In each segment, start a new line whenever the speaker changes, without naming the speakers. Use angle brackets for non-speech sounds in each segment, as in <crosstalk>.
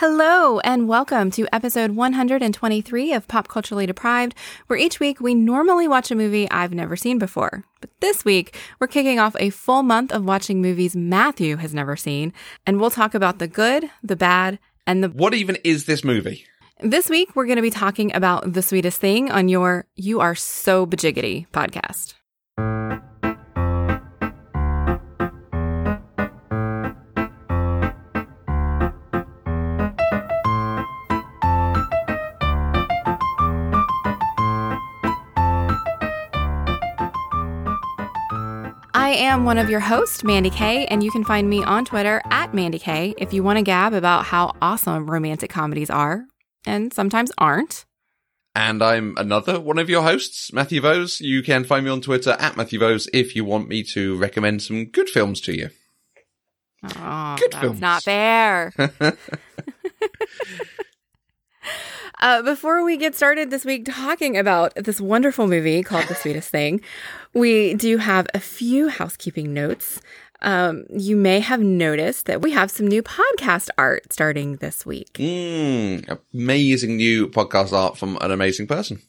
Hello, and welcome to episode 123 of Pop Culturally Deprived, where each week we normally watch a movie I've never seen before. But this week, we're kicking off a full month of watching movies Matthew has never seen, and we'll talk about the good, the bad, and the.
What even is this movie?
This week, we're going to be talking about The Sweetest Thing on your You Are So Bajiggity podcast. I am one of your hosts, Mandy Kay, and you can find me on Twitter at Mandy Kay if you want to gab about how awesome romantic comedies are and sometimes aren't.
And I'm another one of your hosts, Matthew Vose. You can find me on Twitter at Matthew Vose if you want me to recommend some good films to you.
Oh,
Good
that's
films.
not fair. <laughs> <laughs> Uh, before we get started this week talking about this wonderful movie called The Sweetest Thing, we do have a few housekeeping notes. Um, you may have noticed that we have some new podcast art starting this week.
Mm, amazing new podcast art from an amazing person.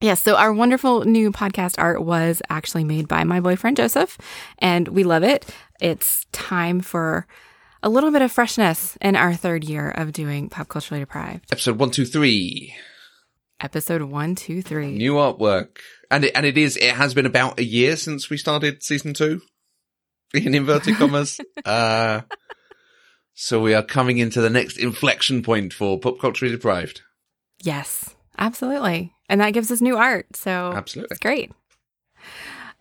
Yes, so our wonderful new podcast art was actually made by my boyfriend Joseph, and we love it. It's time for a little bit of freshness in our third year of doing Pop Culturally Deprived.
Episode one, two, three.
Episode one, two, three.
New artwork. And it, and it is, it has been about a year since we started season two. In inverted commas. <laughs> uh, so we are coming into the next inflection point for pop culture deprived.
Yes, absolutely. And that gives us new art. So
Absolutely.
it's great.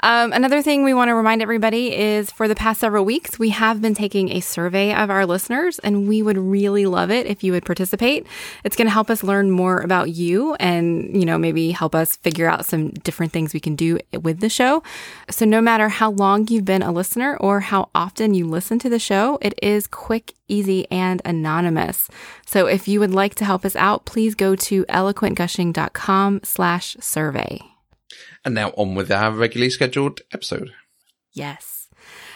Um, another thing we want to remind everybody is for the past several weeks, we have been taking a survey of our listeners, and we would really love it if you would participate. It's going to help us learn more about you and, you know, maybe help us figure out some different things we can do with the show. So, no matter how long you've been a listener or how often you listen to the show, it is quick, easy, and anonymous. So, if you would like to help us out, please go to eloquentgushing.com slash survey.
And now on with our regularly scheduled episode.
Yes.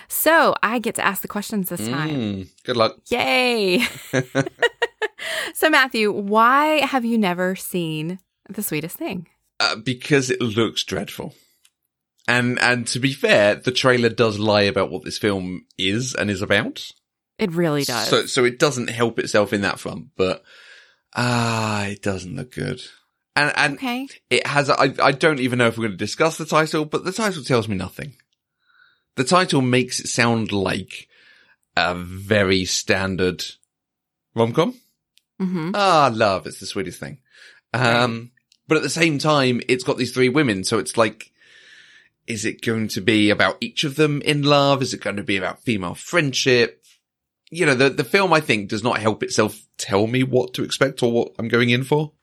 So I get to ask the questions this time.
Mm, good luck.
Yay. <laughs> <laughs> so, Matthew, why have you never seen The Sweetest Thing?
Uh, because it looks dreadful. And, and to be fair, the trailer does lie about what this film is and is about.
It really does.
So, so it doesn't help itself in that front, but, ah, it doesn't look good. And, and
okay.
it has, I, I don't even know if we're going to discuss the title, but the title tells me nothing. The title makes it sound like a very standard rom-com.
hmm
Ah, love, it's the sweetest thing. Um, but at the same time, it's got these three women, so it's like, is it going to be about each of them in love? Is it going to be about female friendship? You know, the, the film, I think, does not help itself tell me what to expect or what I'm going in for.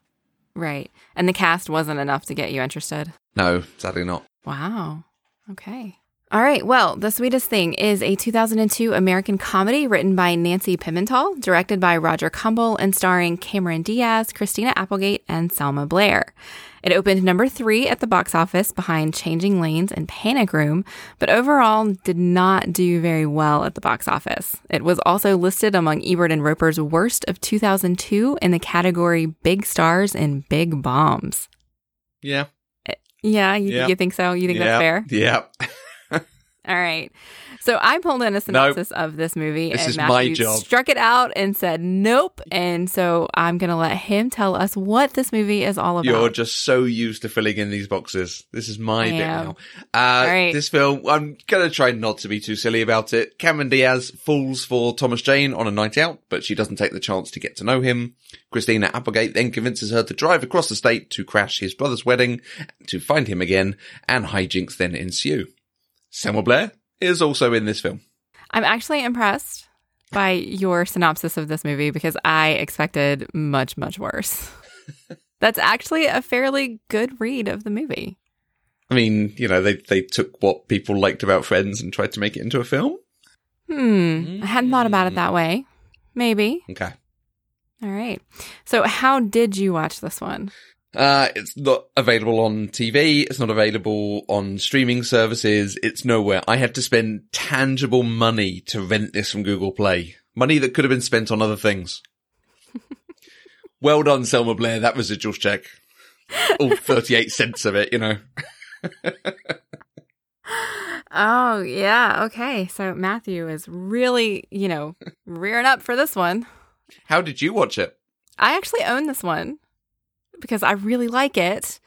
Right. And the cast wasn't enough to get you interested.
No, sadly not.
Wow. Okay. All right. Well, The Sweetest Thing is a 2002 American comedy written by Nancy Pimental, directed by Roger Kumble, and starring Cameron Diaz, Christina Applegate, and Selma Blair. It opened number three at the box office behind Changing Lanes and Panic Room, but overall did not do very well at the box office. It was also listed among Ebert and Roeper's worst of 2002 in the category Big Stars and Big Bombs.
Yeah.
Eh, yeah, you,
Yeah.
you think so? You think
yeah.
that's fair?
Yeah. <laughs>
All right. So I pulled in a synopsis of this movie,
This
and
is my
Matthew
job.
struck it out and said nope. And so I'm going to let him tell us what this movie is all about.
You're just so used to filling in these boxes. This is my
I
bit
am.
now. Uh,
right.
This film, I'm gonna try not to be too silly about it. Cameron Diaz falls for Thomas Jane on a night out, but she doesn't take the chance to get to know him. Christina Applegate then convinces her to drive across the state to crash his brother's wedding, to find him again, and hijinks then ensue. Selma Blair is also in this film.
I'm actually impressed by your synopsis of this movie because I expected much, much worse. <laughs> That's actually a fairly good read of the movie.
I mean, you know, they, they took what people liked about Friends and tried to make it into a film.
Hmm. I hadn't thought about it that way. Maybe.
Okay.
All right. So, how did you watch this one?
Uh, it's not available on TV. It's not available on streaming services. It's nowhere. I had to spend tangible money to rent this from Google Play. Money that could have been spent on other things. <laughs> Well done, Selma Blair. That residuals check. All <laughs> 38 cents of it, you know. <laughs>
Oh, yeah. Okay. So Matthew is really, you know, rearing up for this one.
How did you watch it?
I actually own this one because I really like it.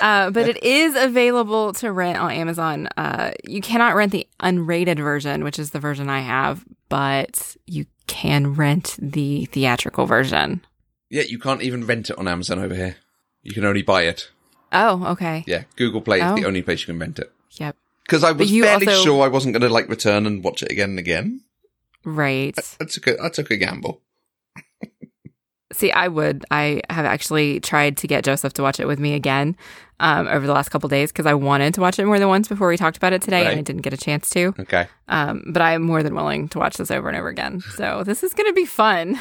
Uh, but it is available to rent on Amazon. Uh, you cannot rent the unrated version, which is the version I have, but you can rent the theatrical version.
Yeah, you can't even rent it on Amazon over here. You can only buy it.
Oh, okay.
Yeah, Google Play is
Oh.
the only place you can rent it.
Yep.
Because I was fairly
also-
sure I wasn't going to like return and watch it again and again.
Right.
I took a, I took a gamble.
See, I would. I have actually tried to get Joseph to watch it with me again um, over the last couple days because I wanted to watch it more than once before we talked about it today, and I didn't get a chance to.
Okay.
Um, but I am more than willing to watch this over and over again. So this is going to be fun.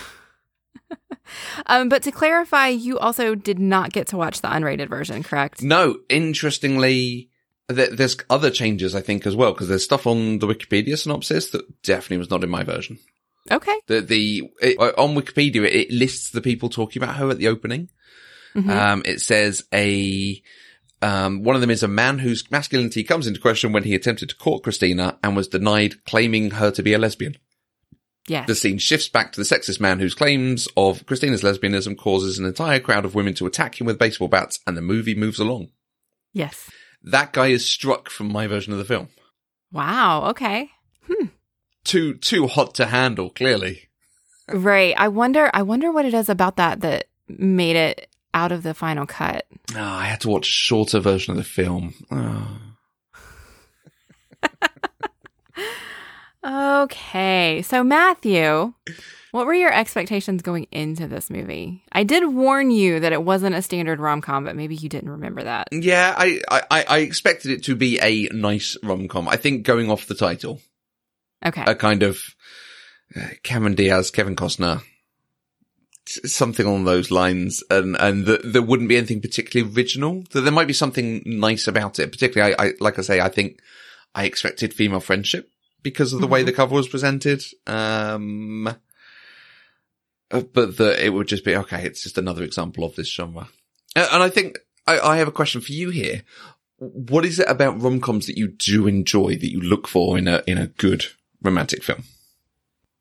<laughs> um, but to clarify, you also did not get to watch the unrated version, correct?
No, interestingly, th- there's other changes I think as well because there's stuff on the Wikipedia synopsis that definitely was not in my version.
Okay.
The the it, uh, on Wikipedia it lists the people talking about her at the opening.
Mhm.
Um, it says a um, one of them is a man whose masculinity comes into question when he attempted to court Christina and was denied, claiming her to be a lesbian.
yes.
The scene shifts back to the sexist man whose claims of Christina's lesbianism causes an entire crowd of women to attack him with baseball bats, and the movie moves along.
yes.
That guy is struck from my version of the film.
Wow. Okay.
Too too hot to handle, clearly.
Right. I wonder. I wonder what it is about that that made it out of the final cut.
Oh, I had to watch a shorter version of the film. Oh. <laughs>
Okay. So, Matthew, what were your expectations going into this movie? I did warn you that it wasn't a standard rom com, but maybe you didn't remember that.
Yeah, I, I, I expected it to be a nice rom com. I think going off the title,
Okay.
a kind of uh, Cameron Diaz, Kevin Costner, something along those lines, and and th- there wouldn't be anything particularly original. That there might be something nice about it. Particularly, I, I like I say, I think I expected female friendship because of the way
Mhm.
the cover was presented. Um, uh, but that it would just be okay. It's just another example of this genre, Uh, and I think I, I have a question for you here. What is it about rom coms that you do enjoy that you look for in a in a good romantic film?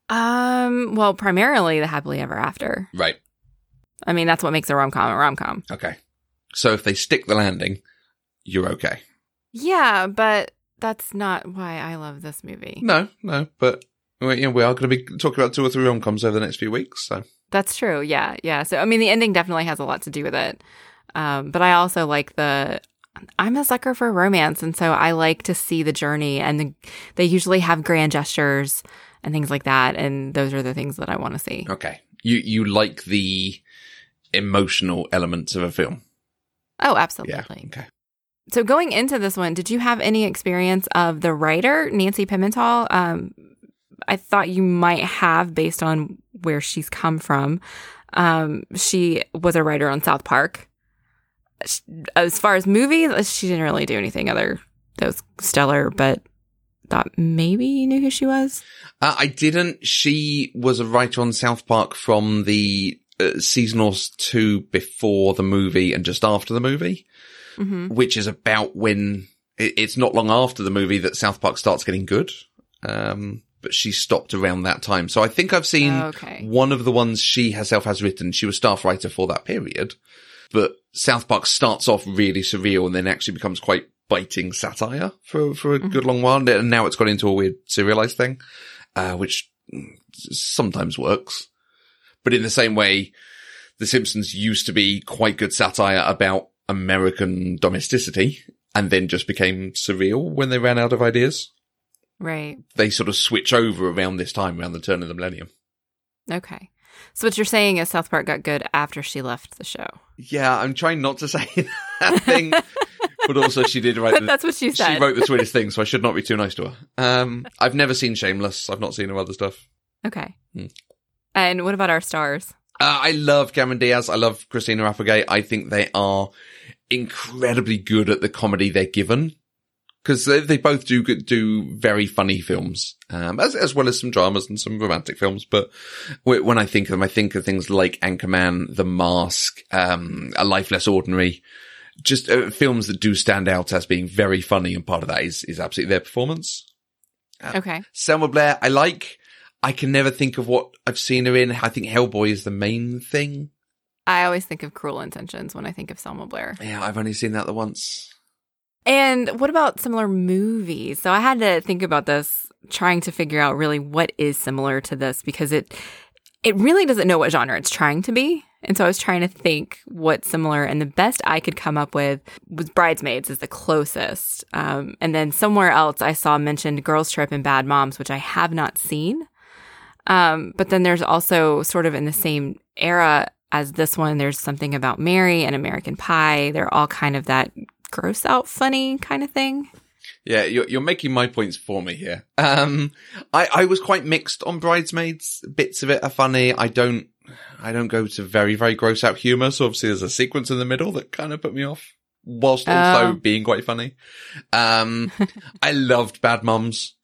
Um, well, primarily the happily ever after.
Right.
I mean, that's what makes a rom com a rom com.
Okay. So if they stick the landing, you're okay.
Yeah, but that's not why I love this movie.
No, no, but well, yeah, we are going to be talking about two or three rom coms over the next few weeks. So
That's true. Yeah, yeah. So I mean, the ending definitely has a lot to do with it. Um, but I also like the. I'm a sucker for romance, and so I like to see the journey. And the, they usually have grand gestures and things like that, and those are the things that I want to see.
okay, you you like the emotional elements of a film?
Oh,
Yeah.
absolutely.
Okay.
So going into this one, did you have any experience of the writer Nancy Pimental? Um, I thought you might have based on where she's come from. Um, she was a writer on South Park. As far as movies, she didn't really do anything other that was stellar, but thought maybe you knew who she was.
Uh, I didn't. She was a writer on South Park from the uh, season or two before the movie and just after the movie.
hmm
which is about when it, it's not long after the movie that South Park starts getting good. Um, but she stopped around that time. So I think I've seen
Okay.
one of the ones she herself has written. She was staff writer for that period, but South Park starts off really surreal and then actually becomes quite biting satire for, for a good long while. And now it's gone into a weird serialized thing, uh, which sometimes works. But in the same way, The Simpsons used to be quite good satire about American domesticity and then just became surreal when they ran out of ideas.
Right.
They sort of switch over around this time, around the turn of the millennium.
Okay. So what you're saying is South Park got good after she left the show.
Yeah, I'm trying not to say <laughs> that thing, but also she did write. <laughs> The,
that's what she said.
she wrote the sweetest thing, so I should not be too nice to her. Um, I've never seen Shameless. I've not seen her other stuff.
Okay.
Hmm.
And what about our stars?
Uh, I love Cameron Diaz. I love Christina Applegate. I think they are incredibly good at the comedy they're given. Because they, they both do do very funny films, um, as as well as some dramas and some romantic films. But when I think of them, I think of things like Anchorman, The Mask, um, A Life Less Ordinary, just uh, films that do stand out as being very funny, and part of that is is absolutely their performance.
Uh, okay,
Selma Blair, I like. I can never think of what I've seen her in. I think Hellboy is the main thing.
I always think of Cruel Intentions when I think of Selma Blair.
Yeah, I've only seen that the once.
And what about similar movies? So I had to think about this, trying to figure out really what is similar to this because it it really doesn't know what genre it's trying to be. And so I was trying to think what's similar, and the best I could come up with was Bridesmaids is the closest. Um, and then somewhere else I saw mentioned Girls Trip and Bad Moms, which I have not seen. Um, but then there's also sort of in the same era as this one, there's something about Mary and American Pie. They're all kind of that gross out funny kind of thing.
Yeah, you're, you're making my points for me here. Um, I, I was quite mixed on Bridesmaids. Bits of it are funny. I don't, I don't go to very, very gross out humor. So obviously there's a sequence in the middle that kind of put me off whilst also oh. being quite funny. Um, <laughs> I loved Bad Moms.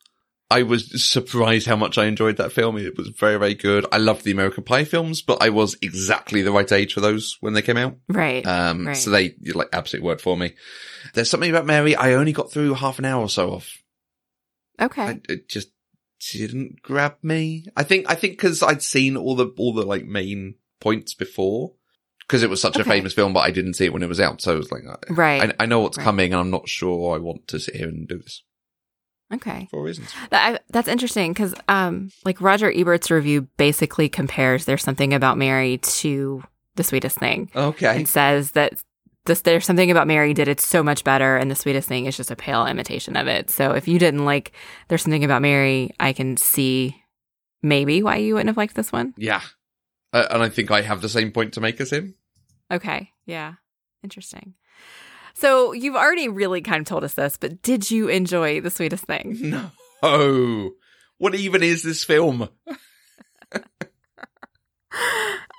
I was surprised how much I enjoyed that film. It was very, very good. I loved the American Pie films, but I was exactly the right age for those when they came out.
Right.
Um,
right.
so they like absolute word for me. There's something about Mary. I only got through half an hour or so of.
Okay.
I, it just didn't grab me. I think, I think cause I'd seen all the, all the like main points before because it was such okay. a famous film, but I didn't see it when it was out. So I was like,
right.
I, I know what's right. coming and I'm not sure I want to sit here and do this.
Okay.
Four reasons.
That, that's interesting because, um, like Roger Ebert's review basically compares "There's Something About Mary" to "The Sweetest Thing."
Okay.
And says that this "There's Something About Mary" did it so much better, and "The Sweetest Thing" is just a pale imitation of it. So if you didn't like "There's Something About Mary," I can see maybe why you wouldn't have liked this one.
Yeah, uh, and I think I have the same point to make as him.
Okay. Yeah. Interesting. So you've already really kind of told us this, but did you enjoy The Sweetest Thing? <laughs>
No. What even is this film? <laughs>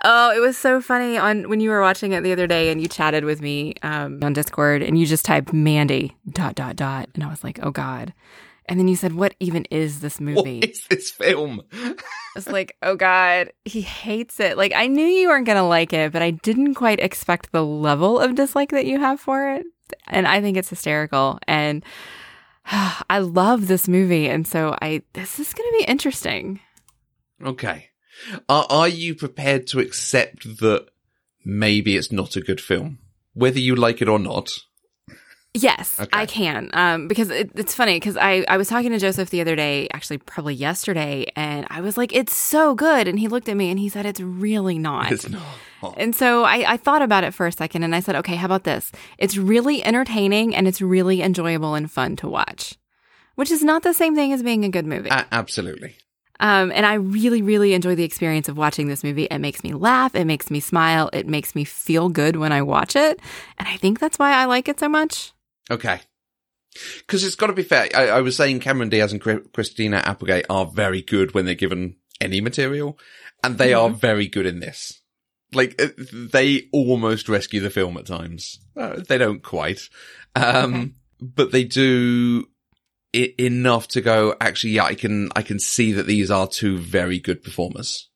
oh, it was so funny on when you were watching it the other day and you chatted with me um, on Discord and you just typed Mandy dot dot dot and I was like, oh god. And then you said, "What even is this movie?
What is this film?"
It's like, "Oh God, he hates it." Like I knew you weren't gonna like it, but I didn't quite expect the level of dislike that you have for it. And I think it's hysterical. And <sighs> I love this movie, and so I this is gonna be interesting.
Okay, are are you prepared to accept that maybe it's not a good film, whether you like it or not?
Yes, okay. I can. Um, because it, it's funny because I, I was talking to Joseph the other day, actually probably yesterday, and I was like, "It's so good," and he looked at me and he said, "It's really not."
It's not. <laughs>
And so I, I thought about it for a second, and I said, "Okay, how about this? It's really entertaining and it's really enjoyable and fun to watch, which is not the same thing as being a good movie."
Uh, absolutely.
Um, and I really, really enjoy the experience of watching this movie. It makes me laugh. It makes me smile. It makes me feel good when I watch it. And I think that's why I like it so much.
Okay. Because it's got to be fair. I, I, was saying Cameron Diaz and Christina Applegate are very good when they're given any material, and they mm-hmm. are very good in this. Like uh, they almost rescue the film at times. Uh, they don't quite, um, okay. but they do it enough to go. Actually, yeah, I can I can see that these are two very good performers.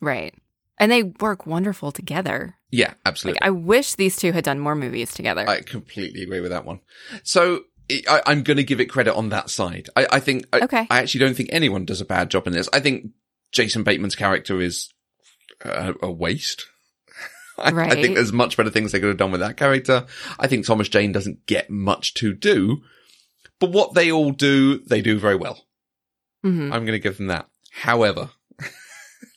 Right, and they work wonderful together.
Yeah, absolutely.
Like, I wish these two had done more movies together.
I completely agree with that one. So I, am going to give it credit on that side. I, I think. I,
okay.
I actually don't think anyone does a bad job in this. I think Jason Bateman's character is a, a waste. <laughs> I,
right.
I think there's much better things they could have done with that character. I think Thomas Jane doesn't get much to do, but what they all do, they do very well.
Mm-hmm.
I'm going to give them that. However,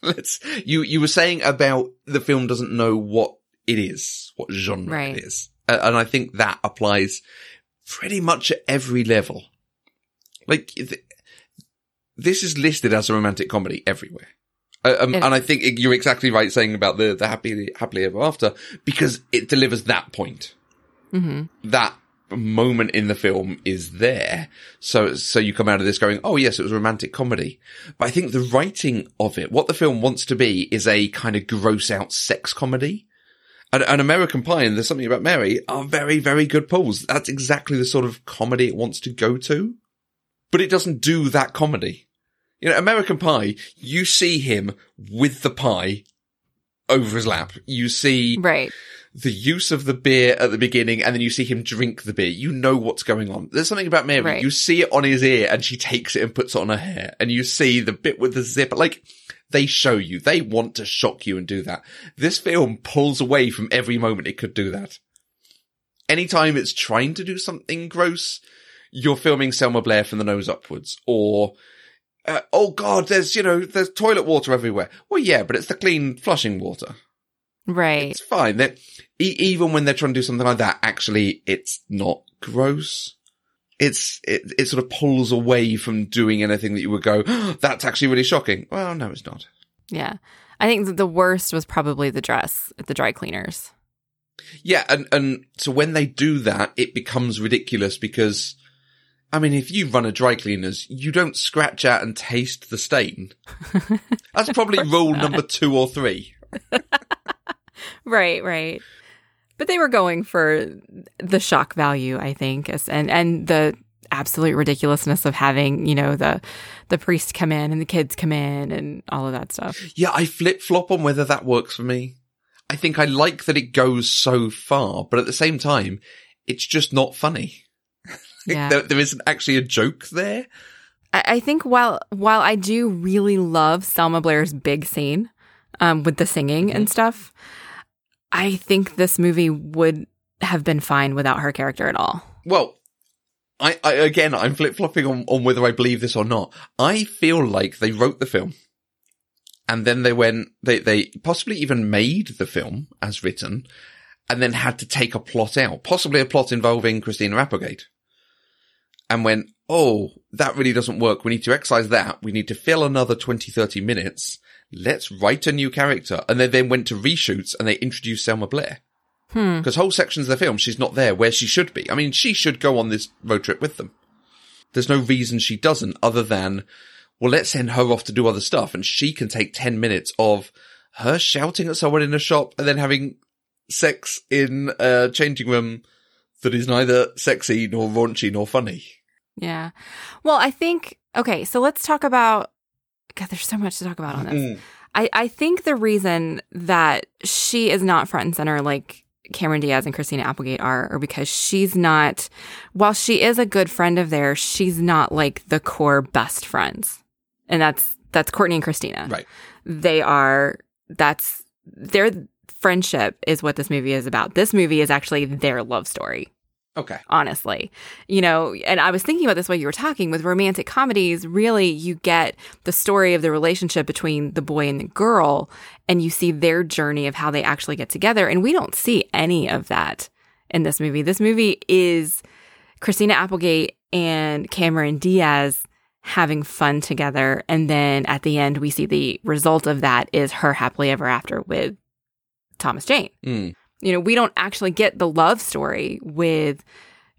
let's you you were saying about the film doesn't know what it is, what genre
right.
it is, and I think that applies pretty much at every level. Like th- this is listed as a romantic comedy everywhere. Uh, um, and I think you're exactly right saying about the the happy happily ever after because it delivers that point.
Mm-hmm.
That moment in the film is there. So, so you come out of this going, oh yes, it was a romantic comedy. But I think the writing of it, what the film wants to be is a kind of gross out sex comedy. And, and American Pie and There's Something About Mary are very, very good pulls. That's exactly the sort of comedy it wants to go to. But it doesn't do that comedy. You know, American Pie, you see him with the pie over his lap. You see
Right.
The use of the beer at the beginning and then you see him drink the beer. You know what's going on. There's something about Mary.
Right.
You see it on his ear and she takes it and puts it on her hair and you see the bit with the zipper. Like they show you, they want to shock you and do that. This film pulls away from every moment it could do that. Anytime it's trying to do something gross, you're filming Selma Blair from the nose upwards or uh, oh god, there's, you know, there's toilet water everywhere. Well, yeah, but it's the clean flushing water.
Right.
It's fine. That even when they're trying to do something like that, actually, it's not gross. It's it it sort of pulls away from doing anything that you would go. "Oh, <gasps> that's actually really shocking. Well, no, it's not.
Yeah. I think that the worst was probably the dress at the dry cleaners.
Yeah, and and so when they do that, it becomes ridiculous because, I mean, if you run a dry cleaners, you don't scratch out and taste the stain. <laughs> That's probably rule number two or three. <laughs>
Right, right. But they were going for the shock value, I think, and and the absolute ridiculousness of having, you know, the the priest come in and the kids come in and all of that stuff.
Yeah, I flip flop on whether that works for me. I think I like that it goes so far, but at the same time, it's just not funny. <laughs>
Yeah.
there, there isn't actually a joke there.
I, I think while while I do really love Selma Blair's big scene um, with the singing and stuff, I think this movie would have been fine without her character at all.
Well, I, I again, I'm flip flopping on, on whether I believe this or not. I feel like they wrote the film and then they went, they, they possibly even made the film as written and then had to take a plot out, possibly a plot involving Christina Applegate and went, Oh, that really doesn't work. We need to excise that. We need to fill another 20, 30 minutes. Let's write a new character. And they then went to reshoots and they introduced Selma Blair.
Hmm.
Because whole sections of the film, she's not there where she should be. I mean, she should go on this road trip with them. There's no reason she doesn't other than, well, let's send her off to do other stuff and she can take 10 minutes of her shouting at someone in a shop and then having sex in a changing room that is neither sexy nor raunchy nor funny.
Yeah. Well, I think okay, so let's talk about God, there's so much to talk about on this.
Mm.
I, I think the reason that she is not front and center like Cameron Diaz and Christina Applegate are, are because she's not, while she is a good friend of theirs, she's not like the core best friends. And that's, that's Courtney and Christina.
Right.
They are, that's, their friendship is what this movie is about. This movie is actually their love story
Okay.
honestly. You know, and I was thinking about this while you were talking with romantic comedies, really you get the story of the relationship between the boy and the girl and you see their journey of how they actually get together and we don't see any of that in this movie. This movie is Christina Applegate and Cameron Diaz having fun together and then at the end we see the result of that is her happily ever after with Thomas Jane
Mm.
You know, we don't actually get the love story with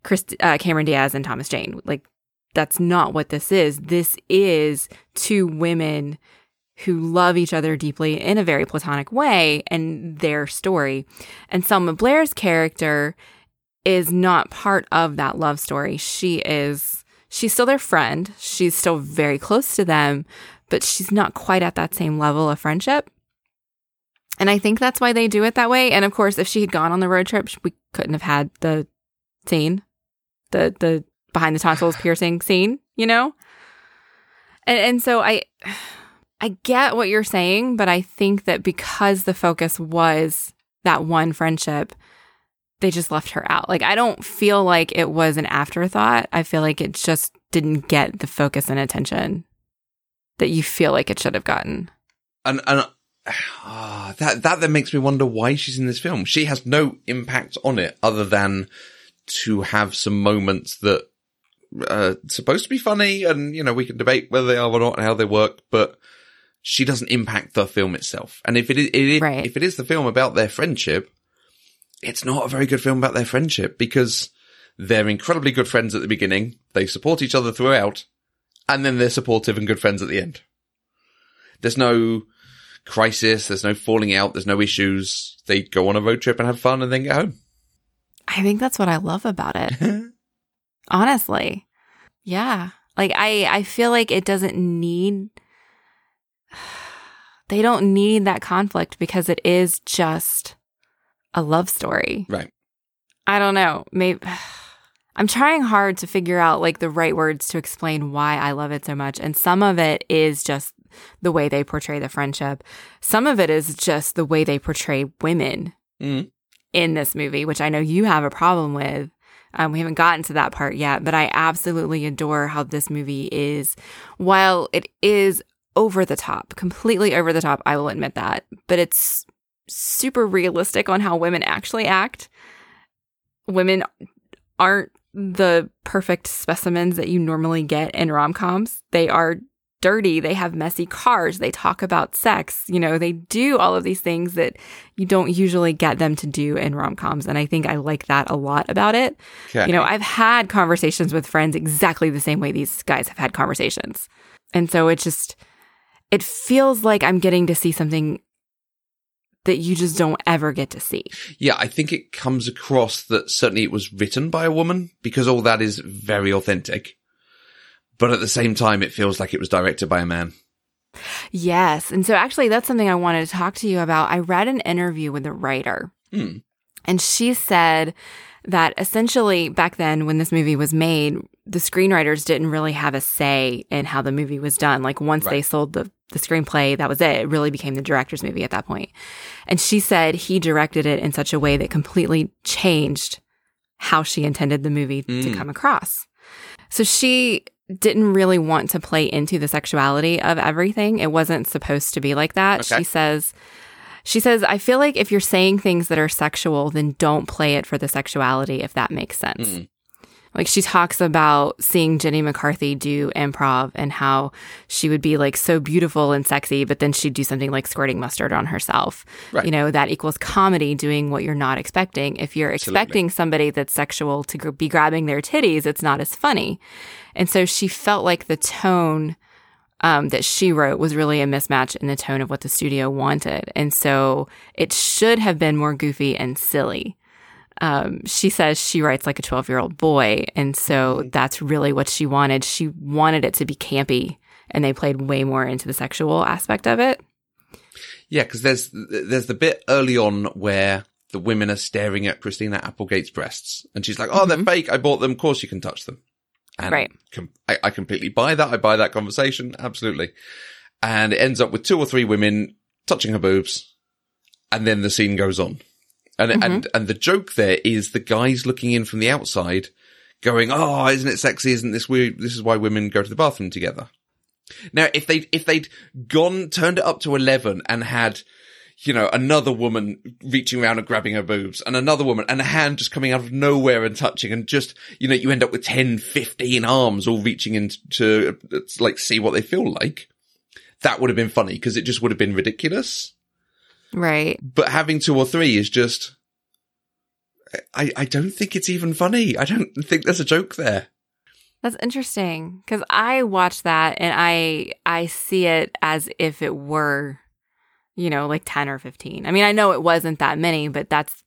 Chris, uh, Cameron Diaz and Thomas Jane. Like, that's not what this is. This is two women who love each other deeply in a very platonic way and their story. And Selma Blair's character is not part of that love story. She is, she's still their friend. She's still very close to them, but she's not quite at that same level of friendship. And I think that's why they do it that way. And of course, if she had gone on the road trip, we couldn't have had the scene, the the behind the tonsils piercing scene, you know. And and so I I get what you're saying, but I think that because the focus was that one friendship, they just left her out. Like I don't feel like it was an afterthought. I feel like it just didn't get the focus and attention that you feel like it should have gotten.
And, and, ah, that, that then makes me wonder why she's in this film. She has no impact on it other than to have some moments that uh, supposed to be funny and, you know, we can debate whether they are or not and how they work, but she doesn't impact the film itself. And if it is, it is
Right.
if it is the film about their friendship, it's not a very good film about their friendship because they're incredibly good friends at the beginning. They support each other throughout and then they're supportive and good friends at the end. There's no crisis. There's no falling out. There's no issues. They go on a road trip and have fun and then get home.
I think that's what I love about it. <laughs> Honestly. Yeah. Like I I feel like it doesn't need <sighs> they don't need that conflict because it is just a love story.
Right.
I don't know. Maybe <sighs> I'm trying hard to figure out like the right words to explain why I love it so much. And some of it is just the way they portray the friendship. Some of it is just the way they portray women
Mm.
in this movie, which I know you have a problem with. Um, we haven't gotten to that part yet, but I absolutely adore how this movie is. While it is over the top, completely over the top, I will admit that, but it's super realistic on how women actually act. Women aren't the perfect specimens that you normally get in rom coms. They are dirty. They have messy cars. They talk about sex. You know, they do all of these things that you don't usually get them to do in rom coms. And I think I like that a lot about it.
Okay.
You know, I've had conversations with friends exactly the same way these guys have had conversations. And so it just, it feels like I'm getting to see something that you just don't ever get to see.
Yeah, I think it comes across that certainly it was written by a woman because all that is very authentic. But at the same time, it feels like it was directed by a man.
Yes. And so actually, that's something I wanted to talk to you about. I read an interview with a writer,
Hmm.
and she said that essentially back then, when this movie was made, the screenwriters didn't really have a say in how the movie was done. Like once they sold the, the screenplay, that was it. It really became the director's movie at that point. And she said he directed it in such a way that completely changed how she intended the movie to
Mm.
come across. So she didn't really want to play into the sexuality of everything. It wasn't supposed to be like that.
Okay.
She says she says I feel like if you're saying things that are sexual, then don't play it for the sexuality if that makes sense.
Mm.
Like she talks about seeing Jenny McCarthy do improv and how she would be like so beautiful and sexy, but then she'd do something like squirting mustard on herself.
Right.
You know, that equals comedy doing what you're not expecting. If you're
Absolutely.
expecting somebody that's sexual to be grabbing their titties, it's not as funny. And so she felt like the tone um, that she wrote was really a mismatch in the tone of what the studio wanted. And so it should have been more goofy and silly. Um, she says she writes like a 12 year old boy. And so that's really what she wanted. She wanted it to be campy and they played way more into the sexual aspect of it.
Yeah, because there's there's the bit early on where the women are staring at Christina Applegate's breasts, and she's like, "Oh, they're fake. I bought them. Of course, you can touch them." And
Right.
com- I, I completely buy that. I buy that conversation absolutely. And it ends up with two or three women touching her boobs, and then the scene goes on. And and and the joke there is the guys looking in from the outside, going, "Oh, isn't it sexy? Isn't this weird? This is why women go to the bathroom together." Now, if they'd, if they'd gone turned it up to eleven and had, you know, another woman reaching around and grabbing her boobs, and another woman, and a hand just coming out of nowhere and touching, and just you know, you end up with 10, 15 arms all reaching in to uh, like see what they feel like. That would have been funny because it just would have been ridiculous.
Right.
But having two or three is just. I, I don't think it's even funny. I don't think there's a joke there.
That's interesting because I watch that and I I see it as if it were, you know, like ten or fifteen. I mean, I know it wasn't that many, but that's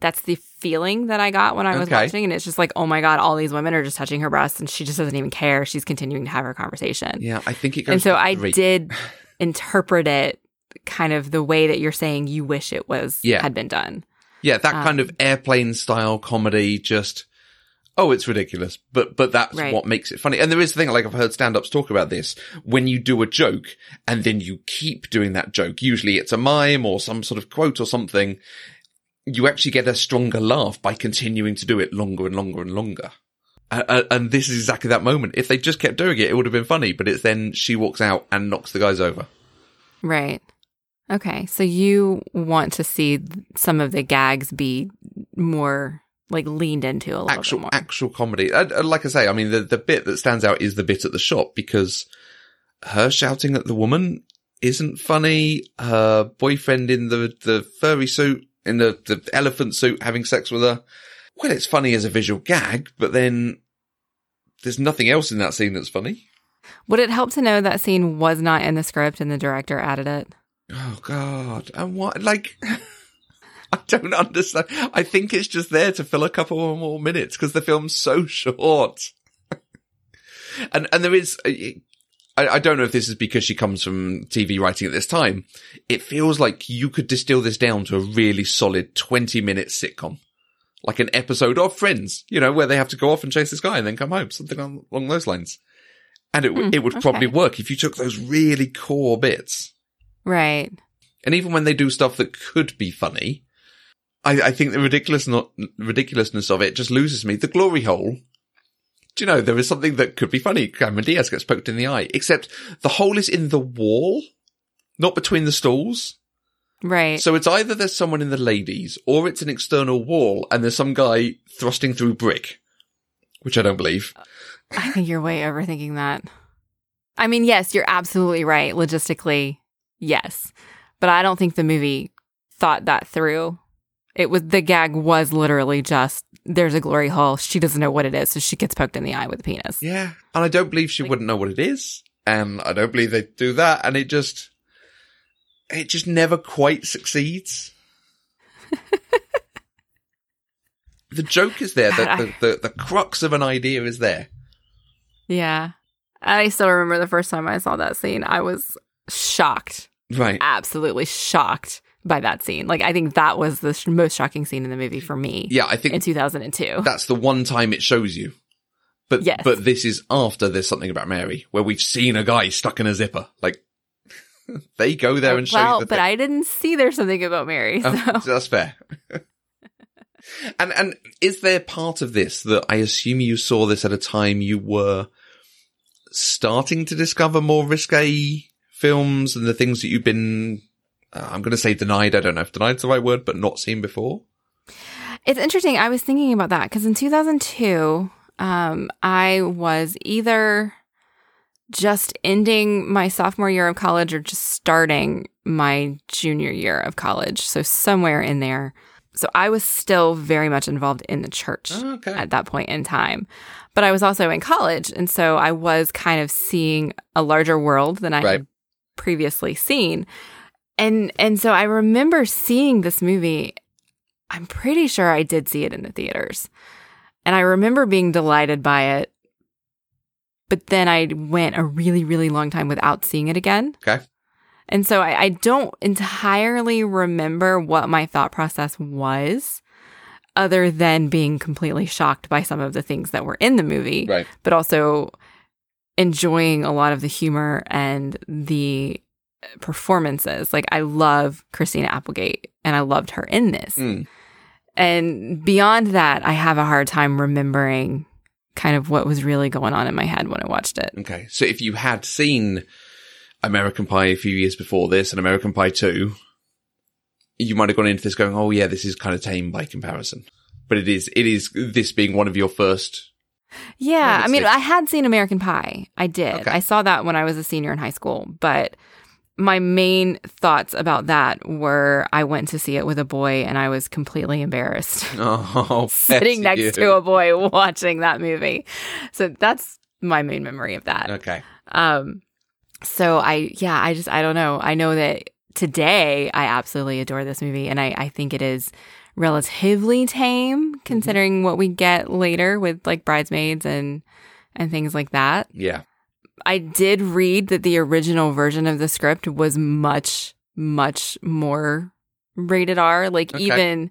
that's the feeling that I got when I was
Okay.
watching, and it's just like, oh my god, all these women are just touching her breasts, and she just doesn't even care. She's continuing to have her conversation,
Yeah, I think it goes.
and so I did <laughs> interpret it kind of the way that you're saying you wish it was
Yeah.
had been done.
Yeah, that
Um,
kind of airplane style comedy just oh, it's ridiculous. But but that's
Right.
what makes it funny. And there is the thing, like I've heard stand ups talk about this. When you do a joke and then you keep doing that joke, usually it's a mime or some sort of quote or something, you actually get a stronger laugh by continuing to do it longer and longer and longer. Uh, and this is exactly that moment. If they just kept doing it, it would have been funny, but it's then she walks out and knocks the guys over.
Right. Okay. So you want to see some of the gags be more like leaned into a little
actual
bit more.
actual comedy. Uh, uh, like I say, I mean, the the bit that stands out is the bit at the shop because her shouting at the woman isn't funny. Her boyfriend in the the furry suit, in the the elephant suit, having sex with her. Well, it's funny as a visual gag, but then there's nothing else in that scene that's funny.
Would it help to know that scene was not in the script and the director added it?
Oh God. And what, like, <laughs> I don't understand. I think it's just there to fill a couple more minutes because the film's so short. <laughs> and, and there is, I, I don't know if this is because she comes from TV writing at this time. It feels like you could distill this down to a really solid 20 minute sitcom. Like an episode of Friends, you know, where they have to go off and chase this guy and then come home, something along, along those lines. And it,
Hmm,
it would
okay.
probably work if you took those really core bits.
Right.
And even when they do stuff that could be funny, I, I think the ridiculous not, ridiculousness of it just loses me. The glory hole. Do you know, there is something that could be funny. Cameron Diaz gets poked in the eye, except the hole is in the wall, not between the stalls.
Right.
So it's either there's someone in the ladies or it's an external wall and there's some guy thrusting through brick, which I don't believe.
I think you're way overthinking that. I mean, yes, you're absolutely right. Logistically, yes. But I don't think the movie thought that through. It was the gag was literally just there's a glory hole. She doesn't know what it is, so she gets poked in the eye with a penis.
Yeah. And I don't believe she
Like-
wouldn't know what it is. And I don't believe they do that. And it just, it just never quite succeeds. <laughs> the joke is there. The, the, the, the crux of an idea is there.
Yeah. I still remember the first time I saw that scene. I was shocked,
Right.
absolutely shocked by that scene. Like, I think that was the sh- most shocking scene in the movie for me
Yeah. I think in
2002.
that's the one time it shows you. But,
Yes.
but this is after there's something about Mary where we've seen a guy stuck in a zipper. Like, <laughs> they go there and show
well,
you the
but
thing.
I didn't see there's something about Mary. Uh, so.
Oh, <laughs> that's fair. <laughs> and and is there part of this that I assume you saw this at a time you were starting to discover more risque films and the things that you've been uh, I'm going to say denied. I don't know if denied's the right word, but not seen before.
It's interesting. I was thinking about that because in 2002, um, I was either just ending my sophomore year of college or just starting my junior year of college. So somewhere in there. So I was still very much involved in the church
Oh, okay.
at that point in time. But I was also in college. And so I was kind of seeing a larger world than I
Right.
had previously seen. And and so I remember seeing this movie. I'm pretty sure I did see it in the theaters. And I remember being delighted by it. But then I went a really, really long time without seeing it again.
Okay.
And so I, I don't entirely remember what my thought process was, other than being completely shocked by some of the things that were in the movie,
Right.
but also enjoying a lot of the humor and the performances. Like I love Christina Applegate and I loved her in this.
Mm.
And beyond that, I have a hard time remembering kind of what was really going on in my head when I watched it.
Okay. So if you had seen American Pie a few years before this and American Pie 2, you might have gone into this going, oh yeah, this is kind of tame by comparison. But it is, it is this being one of your first.
Yeah, I mean, I had seen American Pie. I did.
Okay.
I saw that when I was a senior in high school, but my main thoughts about that were I went to see it with a boy and I was completely embarrassed <laughs>
Oh, <laughs>
sitting next
you.
to a boy watching that movie. So that's my main memory of that.
Okay.
Um so I yeah, I just I don't know. I know that today I absolutely adore this movie and I, I think it is relatively tame considering what we get later with like bridesmaids and and things like that.
Yeah.
I did read that the original version of the script was much, much more rated R. Like
Okay.
even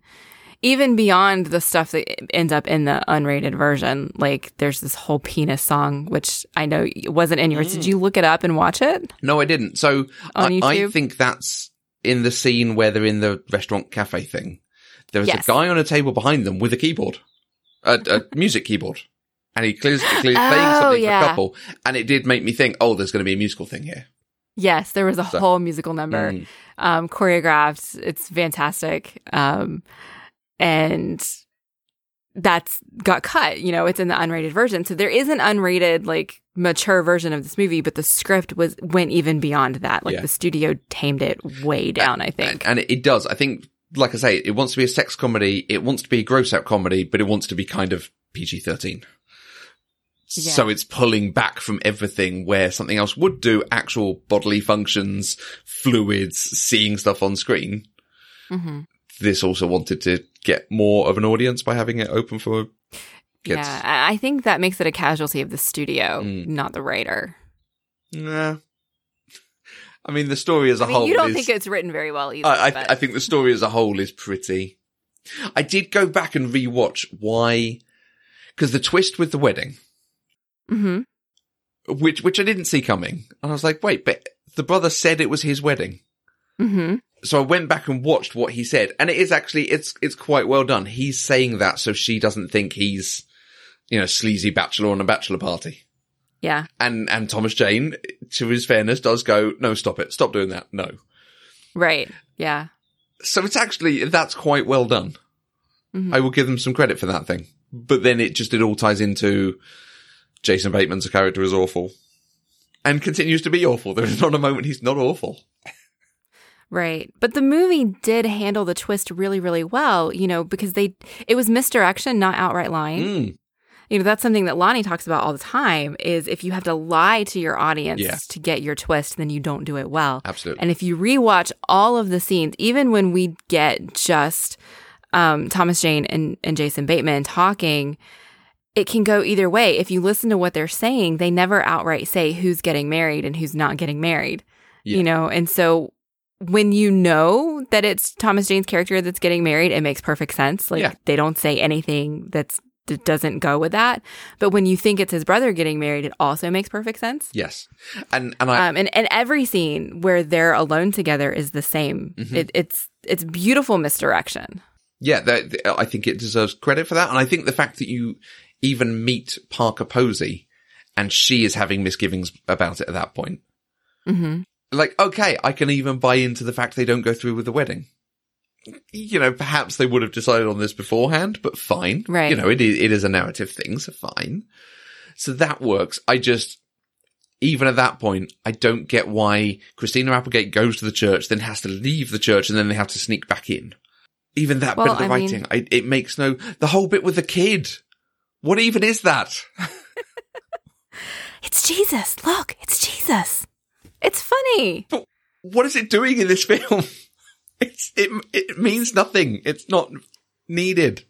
even beyond the stuff that ends up in the unrated version, like there's this whole penis song, which I know wasn't in yours. Did
Mm.
you look it up and watch it?
No, I didn't. So I, I think that's in the scene where they're in the restaurant cafe thing. There is
Yes.
a guy on a table behind them with a keyboard, a, a music keyboard. And he clears playing
Oh,
something
yeah.
for a couple. And it did make me think, oh, there's going to be a musical thing here.
Yes, there was a
So-
whole musical number.
Mm.
um, choreographed. It's fantastic. Um, and that's got cut, you know, it's in the unrated version. So there is an unrated, like mature version of this movie, but the script was went even beyond that. Like
Yeah.
the studio tamed it way down, I think.
And it, it does. I think, like I say, it wants to be a sex comedy. It wants to be a gross out comedy, but it wants to be kind of PG 13.
Yeah.
So it's pulling back from everything where something else would do actual bodily functions, fluids, seeing stuff on screen.
hmm
This also wanted to get more of an audience by having it open for kids.
Yeah, I I think that makes it a casualty of the studio,
Mm.
not the writer.
Nah. I mean, the story as a
I mean,
whole
you don't
is,
think it's written very well either.
I, I, I think the story as a whole is pretty. I did go back and rewatch why, because the twist with the wedding,
Mhm.
which which I didn't see coming, and I was like, wait, but the brother said it was his wedding.
Mhm.
So I went back and watched what he said, and it is actually it's it's quite well done. He's saying that so she doesn't think he's, you know, sleazy bachelor on a bachelor party.
Yeah.
And and Thomas Jane, to his fairness, does go, no, stop it, stop doing that, no.
Right. Yeah.
So it's actually that's quite well done.
Mhm.
I will give them some credit for that thing. But then it just it all ties into Jason Bateman's character is awful. And continues to be awful. There is not a moment he's not awful.
Right. But the movie did handle the twist really, really well, you know, because they, it was misdirection, not outright lying.
Mm,
You know, that's something that Lonnie talks about all the time is if you have to lie to your audience
Yeah.
to get your twist, then you don't do it well.
absolutely.
And if you rewatch all of the scenes, even when we get just um, Thomas Jane and, and Jason Bateman talking, it can go either way. If you listen to what they're saying, they never outright say who's getting married and who's not getting married.
Yeah.
You know, and so when you know that it's Thomas Jane's character that's getting married, it makes perfect sense. Like
Yeah.
they don't say anything that's that doesn't go with that. But when you think it's his brother getting married, it also makes perfect sense.
yes. And and I
Um, and, and every scene where they're alone together is the same.
Mhm.
It, it's it's beautiful misdirection.
yeah, that, I think it deserves credit for that. And I think the fact that you even meet Parker Posey and she is having misgivings about it at that point.
hmm
like, okay, I can even buy into the fact they don't go through with the wedding. You know, perhaps they would have decided on this beforehand, but fine.
Right.
You know, it is, it is a narrative thing, so fine. So that works. I just, even at that point, I don't get why Christina Applegate goes to the church, then has to leave the church, and then they have to sneak back in. Even that bit of the
I mean-
writing, I, it makes no, the whole bit with the kid. What even is that? <laughs>
It's Jesus. Look, it's Jesus. It's funny.
But what is it doing in this film? It's it it means nothing. It's not needed.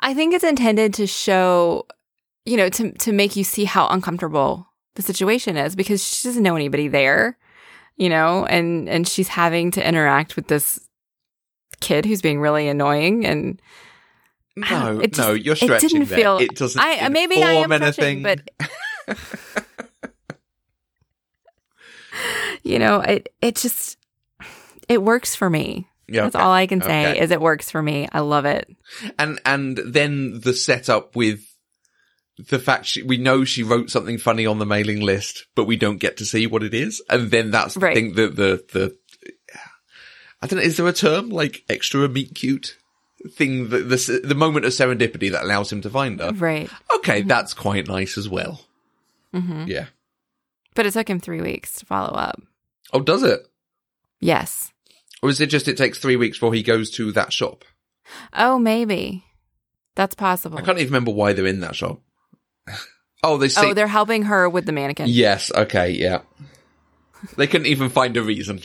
I think it's intended to show, you know, to to make you see how uncomfortable the situation is because she doesn't know anybody there, you know, and and she's having to interact with this kid who's being really annoying and
No,
it just-
no, you're stretching.
it didn't
there.
feel-
it doesn't.
I uh, maybe I am
anything.
but <laughs> <laughs> you know, it it just it works for me.
yeah,
That's
okay.
all I can say
Okay.
is it works for me. I love it.
and and then the setup with the fact she, we know she wrote something funny on the mailing list, but we don't get to see what it is, and then that's the
Right.
thing. The the the I don't know. Is there a term like extra meet cute thing? The the the moment of serendipity that allows him to find her.
Right.
Okay, that's quite nice as well.
hmm
Yeah.
But it took him three weeks to follow up.
Oh, does it?
Yes.
Or is it just it takes three weeks before he goes to that shop?
Oh, maybe. That's possible.
I can't even remember why they're in that shop. <laughs> oh, they see.
oh, they're helping her with the mannequin.
yes. Okay. Yeah. They couldn't even find a reason.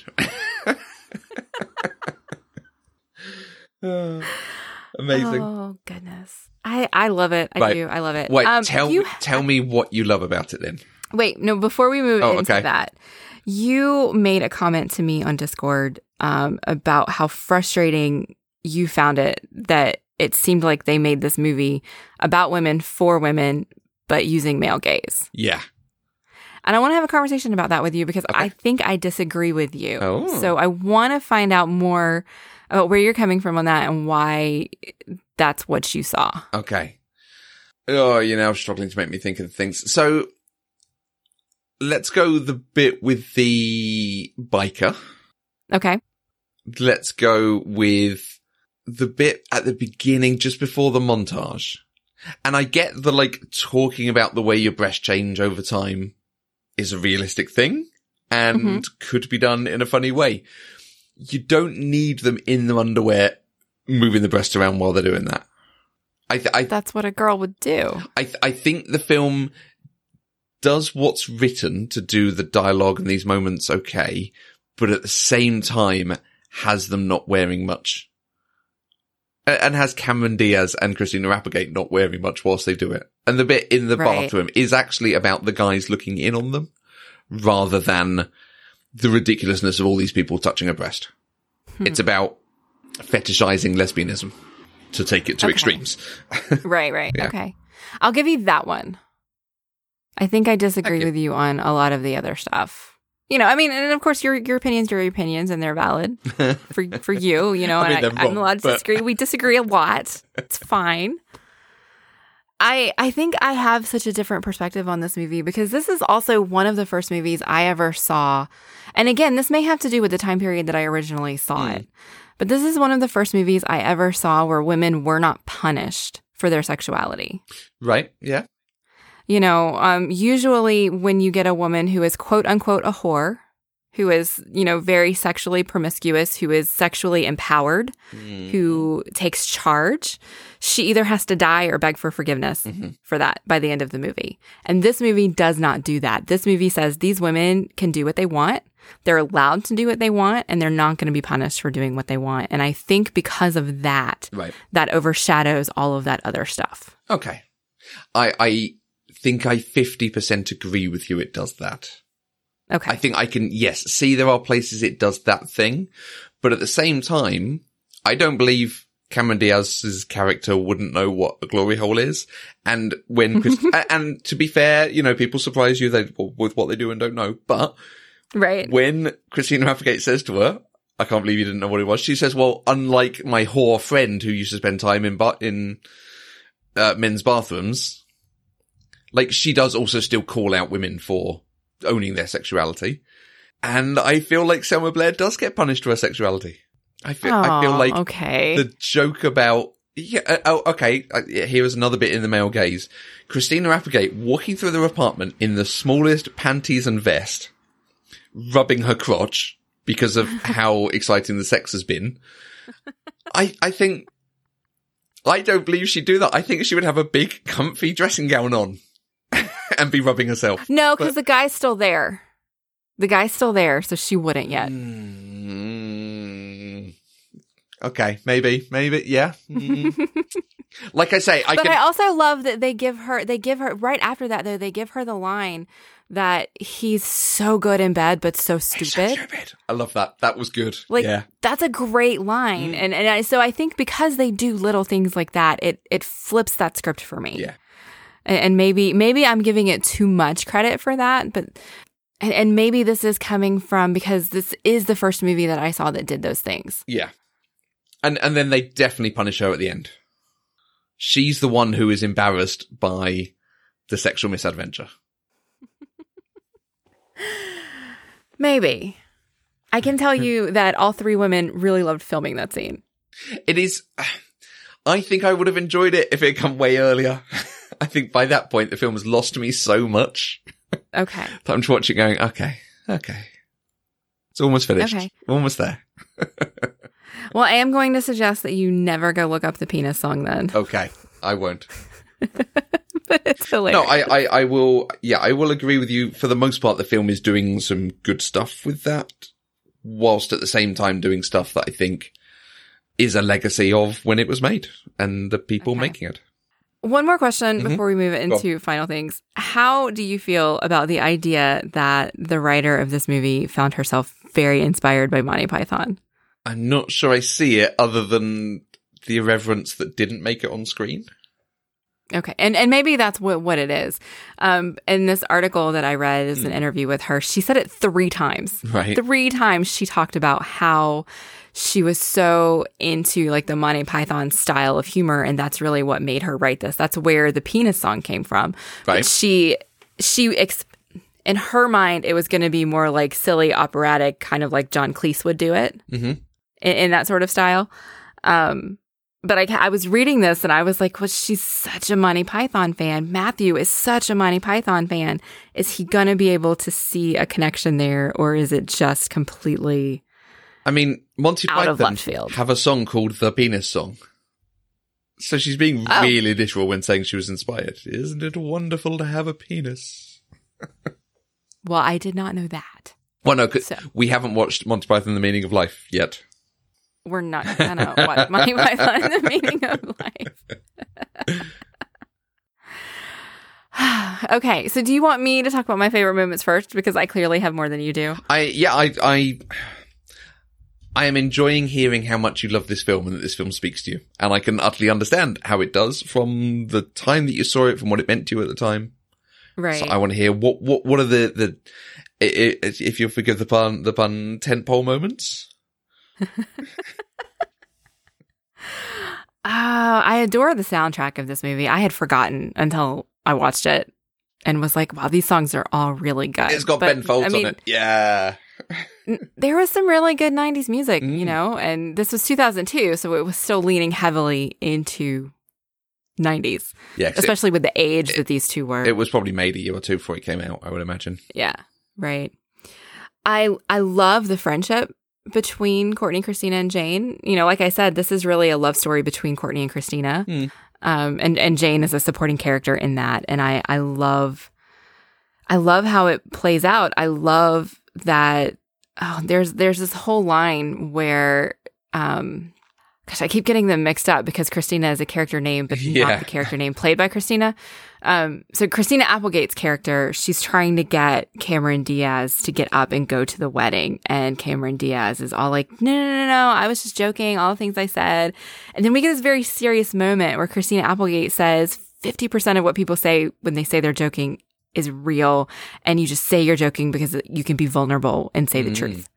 Uh, <laughs> <sighs> amazing.
Oh goodness. I I love it. I
Right.
do. I love it.
Wait,
Um,
tell
you,
me, tell me what you love about it then.
Wait, no. Before we move
Oh,
into
okay.
that, you made a comment to me on Discord um, about how frustrating you found it that it seemed like they made this movie about women for women, but using male gaze.
Yeah.
And I want to have a conversation about that with you because
Okay.
I think I disagree with you.
Oh.
So I want to find out more about where you're coming from on that and why that's what you saw.
Okay. Oh, you're now struggling to make me think of things. So let's go the bit with the biker.
Okay.
Let's go with the bit at the beginning, just before the montage. And I get the like talking about the way your breasts change over time is a realistic thing and mm-hmm. could be done in a funny way. You don't need them in their underwear moving the breasts around while they're doing that. I, th- I,
That's what a girl would do.
I, th- I think the film does what's written to do the dialogue and these moments okay, but at the same time has them not wearing much. And has Cameron Diaz and Christina Applegate not wearing much whilst they do it. And the bit in the
Right.
bathroom is actually about the guys looking in on them rather than the ridiculousness of all these people touching a breast. Hmm. It's about fetishizing lesbianism to take it to
Okay.
extremes. <laughs>
Right, right.
Yeah.
Okay. I'll give you that one. I think I disagree
Okay.
with you on a lot of the other stuff. You know, I mean, and of course your your opinions are your opinions and they're valid <laughs> for for you, you know,
I mean,
and
they're
I, I'm
wrong,
allowed to
but-
disagree. We disagree a lot. It's fine. I I think I have such a different perspective on this movie because this is also one of the first movies I ever saw. And again, this may have to do with the time period that I originally saw
Hmm.
it. But this is one of the first movies I ever saw where women were not punished for their sexuality.
right? Yeah.
You know, um, usually when you get a woman who is quote unquote a whore, who is, you know, very sexually promiscuous, who is sexually empowered, who takes charge, she either has to die or beg for forgiveness for that by the end of the movie. And this movie does not do that. This movie says these women can do what they want. They're allowed to do what they want and they're not going to be punished for doing what they want. And I think because of that,
Right.
that overshadows all of that other stuff.
Okay. I, I think I 50% agree with you. It does that.
Okay.
I think I can, yes, see there are places it does that thing, but at the same time, I don't believe Cameron Diaz's character wouldn't know what a glory hole is. And when, Chris, <laughs> and to be fair, you know, people surprise you they, with what they do and don't know, but
right.
when Christina Applegate says to her, I can't believe you didn't know what it was. She says, well, unlike my whore friend who used to spend time in, ba- in, uh, men's bathrooms, like she does also still call out women for owning their sexuality. And I feel like Selma Blair does get punished for her sexuality. I feel, I feel like
okay.
the joke about yeah uh, oh okay uh, here is another bit in the male gaze christina applegate walking through the apartment in the smallest panties and vest rubbing her crotch because of <laughs> how exciting the sex has been i i think i don't believe she'd do that i think she would have a big comfy dressing gown on <laughs> and be rubbing herself
no, because the guy's still there. The guy's still there, so she wouldn't yet.
Mm, okay maybe maybe yeah Mm. <laughs> like i say i
but
can
I also love that they give her they give her right after that though they give her the line that he's so good in bed but so
So
stupid.
stupid. I love that. That was good.
Like
yeah.
that's a great line, and and I, so I think because they do little things like that, it it flips that script for me.
Yeah.
And, maybe maybe I'm giving it too much credit for that, but and, and maybe this is coming from because this is the first movie that I saw that did those things.
Yeah. And and then they definitely punish her at the end. She's the one who is embarrassed by the sexual misadventure. <laughs>
Maybe. I can tell you <laughs> that all three women really loved filming that scene.
It is I think I would have enjoyed it if it had come way earlier. <laughs> I think by that point the film has lost me so much
Okay. <laughs>
that I'm just watching going, okay, okay. It's almost finished.
Okay.
Almost there. <laughs>
Well, I am going to suggest that you never go look up the penis song then. <laughs>
Okay. I won't.
but it's hilarious.
No, I, I, I will, yeah, I will agree with you. For the most part, the film is doing some good stuff with that, whilst at the same time doing stuff that I think is a legacy of when it was made and the people
Okay.
making it.
One more question
Mhm.
before we move into final things. How do you feel about the idea that the writer of this movie found herself very inspired by Monty Python?
I'm not sure I see it other than the irreverence that didn't make it on screen.
Okay. And and maybe that's what, what it is. Um in this article that I read is an interview with her, she said it three times.
Right.
Three times she talked about how she was so into like the Monty Python style of humor and that's really what made her write this. That's where the penis song came from. But
Right.
she she ex- in her mind it was going to be more like silly operatic kind of like John Cleese would do it
hmm
in, in that sort of style. Um, but I, I was reading this and I was like, well, she's such a Monty Python fan. Matthew is such a Monty Python fan. Is he going to be able to see a connection there or is it just completely
I mean, Monty Python have a song called the Penis Song. So she's being
Oh.
really literal when saying she was inspired. Isn't it wonderful to have a penis?
Well, I did not know that.
Well, no, 'cause
So-
we haven't watched Monty Python: The Meaning of Life yet.
We're not gonna watch Monty Python the meaning of life. <sighs> okay, so do you want me to talk about my favorite moments first? Because I clearly have more than you do.
I yeah, I I I am enjoying hearing how much you love this film and that this film speaks to you, and I can utterly understand how it does from the time that you saw it, from what it meant to you at the time.
Right.
So I want to hear what what what are the the if you'll forgive the pun the pun tentpole moments.
Oh, <laughs> I adore the soundtrack of this movie. I had forgotten until I watched it and was like, wow, these songs are all really good.
It's got
But,
Ben Folds
I mean,
on it. Yeah.
There was some really good 90s music, you
Mm.
know, and this was 2002, so it was still leaning heavily into 90s,
Yeah. 'cause it-
especially with the age that these two were.
it was probably made a year or two before it came out, I would imagine.
Yeah, right. I I love the friendship between Courtney, Christina, and Jane. You know, like I said, this is really a love story between Courtney and Christina.
Hmm.
Um, and and Jane is a supporting character in that, and I I love I love how it plays out. I love that. Oh, there's there's this whole line where. Um, Gosh, I keep getting them mixed up because Christina is a character name, but <laughs>
Yeah.
not the character name played by Christina. Um, so Christina Applegate's character, she's trying to get Cameron Diaz to get up and go to the wedding, and Cameron Diaz is all like, "No, no, no, no! I was just joking. All the things I said." And then we get this very serious moment where Christina Applegate says, "50% of what people say when they say they're joking is real, and you just say you're joking because you can be vulnerable and say the
Mm.
truth."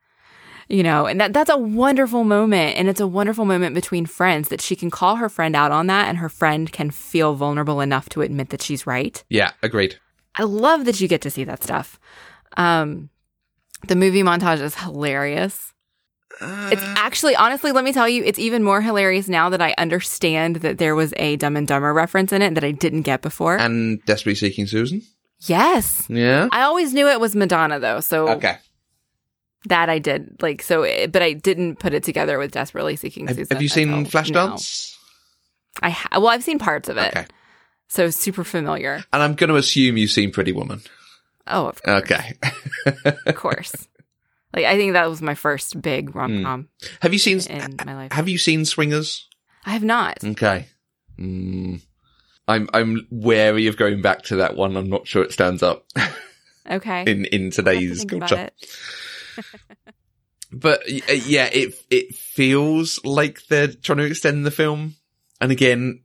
You know, and that that's a wonderful moment, and it's a wonderful moment between friends that she can call her friend out on that, and her friend can feel vulnerable enough to admit that she's right.
Yeah, agreed.
I love that you get to see that stuff. Um, the movie montage is hilarious. It's actually, honestly, let me tell you, it's even more hilarious now that I understand that there was a Dumb and Dumber reference in it that I didn't get before.
and Desperately Seeking Susan.
Yes.
Yeah.
I always knew it was Madonna though, so
Okay.
that I did like so, it, but I didn't put it together with Desperately Seeking
Have,
Susan.
have you seen Flashdance?
now. I ha- well, I've seen parts of it,
Okay.
so super familiar.
And I'm going to assume you've seen Pretty Woman.
Oh, of course,
Okay.
of course. Like I think that was my first big rom com
have you seen?
in my life.
Have you seen Swingers?
I have not.
Okay. Mm. I'm I'm wary of going back to that one. I'm not sure it stands up <laughs>
Okay.
in in
I'll have to
today's culture. <laughs> But uh, yeah, it it feels like they're trying to extend the film. And again,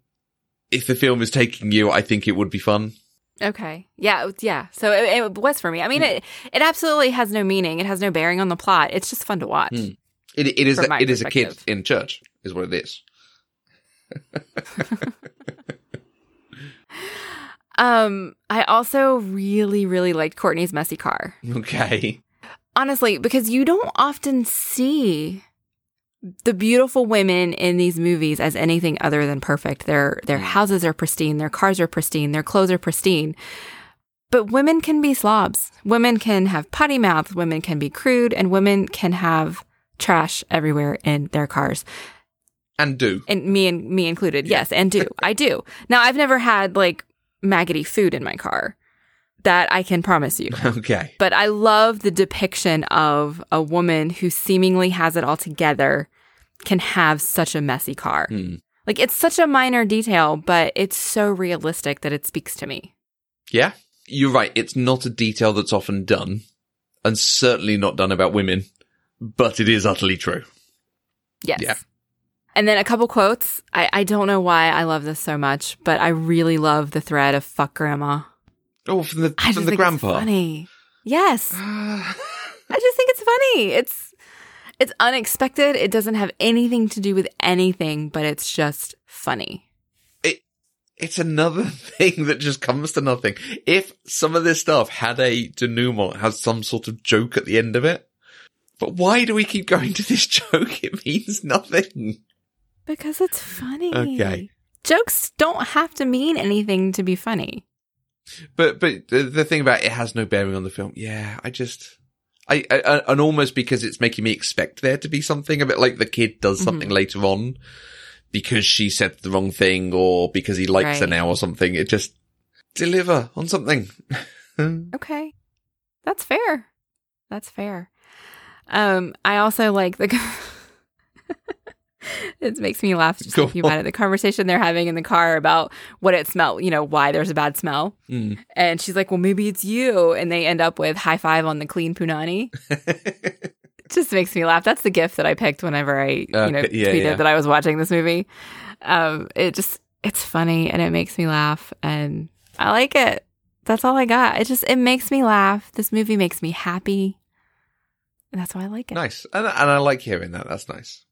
if the film is taking you, I think it would be fun.
Okay. Yeah. Yeah. So it, it was for me. I mean,
Hmm.
it it absolutely has no meaning. It has no bearing on the plot. It's just fun to watch.
Hmm. It it is a, it is a kid in church, is what it is. <laughs>
Um, I also really, really liked Courtney's messy car.
Okay.
Honestly, because you don't often see the beautiful women in these movies as anything other than perfect. Their their
Mm.
houses are pristine, their cars are pristine, their clothes are pristine. But women can be slobs. Women can have potty mouths, women can be crude, and women can have trash everywhere in their cars.
And do.
and me and me included. Yes, and do <laughs> I do now? I've never had like maggoty food in my car. That I can promise you. <laughs>
Okay.
But I love the depiction of a woman who seemingly has it all together can have such a messy car.
Hmm.
Like it's such a minor detail, but it's so realistic that it speaks to me.
Yeah. You're right. It's not a detail that's often done, and certainly not done about women, but it is utterly true.
Yes.
Yeah.
And then a couple quotes. I, I don't know why I love this so much, but I really love the thread of fuck grandma.
Oh, from the
I just
from the
think
grandpa.
it's funny. Yes. <sighs> I just think it's funny. It's it's unexpected. It doesn't have anything to do with anything, but it's just funny.
it it's another <laughs> thing that just comes to nothing. If some of this stuff had a denouement, has some sort of joke at the end of it, but why do we keep going to this <laughs> joke? It means nothing.
Because it's funny.
Okay.
Jokes don't have to mean anything to be funny.
But but the, the thing about it, it has no bearing on the film. Yeah, I just. I, I and almost because it's making me expect there to be something a bit like the kid does something later on, because she said the wrong thing or because he likes her now or something. It just deliver on something. <laughs>
Okay. That's fair. That's fair. Um, I also like the. <laughs> <laughs> <laughs> it makes me laugh just thinking about it. The conversation they're having in the car about what it smelled, you know, why there's a bad smell.
Mm.
And she's like, well, maybe it's you. And they end up with high five on the clean punani. it <laughs> just makes me laugh. That's the gift that I picked whenever I, you know,
Okay, yeah,
tweeted
yeah.
that I was watching this movie. Um, it just, it's funny and it makes me laugh and I like it. That's all I got. It just, it makes me laugh. This movie makes me happy. And that's why I like it.
nice. And, and I like hearing that. That's nice.